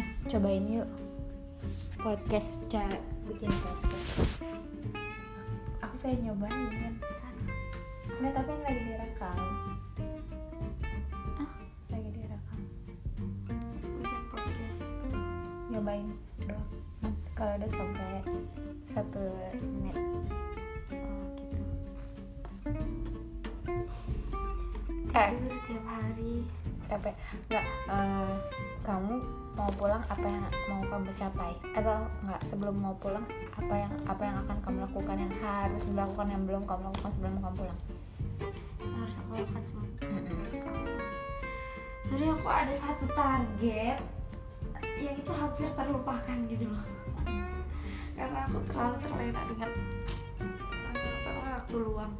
cobain yuk. Podcast cara bikin podcast. Aku pengen nyobain nggak tapi ini lagi direkam. Ah? lagi direkam. Bikin podcast. Nyobain doang. Kalau udah sampai satu menit. Oh gitu. Kayak tiap hari. capek. Nggak eh, kamu mau pulang apa yang mau kamu capai? Atau nggak sebelum mau pulang apa yang apa yang akan kamu lakukan yang harus dilakukan yang belum kamu lakukan sebelum kamu pulang? Harus aku lakukan sebelum sebenarnya aku ada satu target. Yang itu hampir terlupakan gitu loh. Karena aku terlalu terlena dengan waktu luang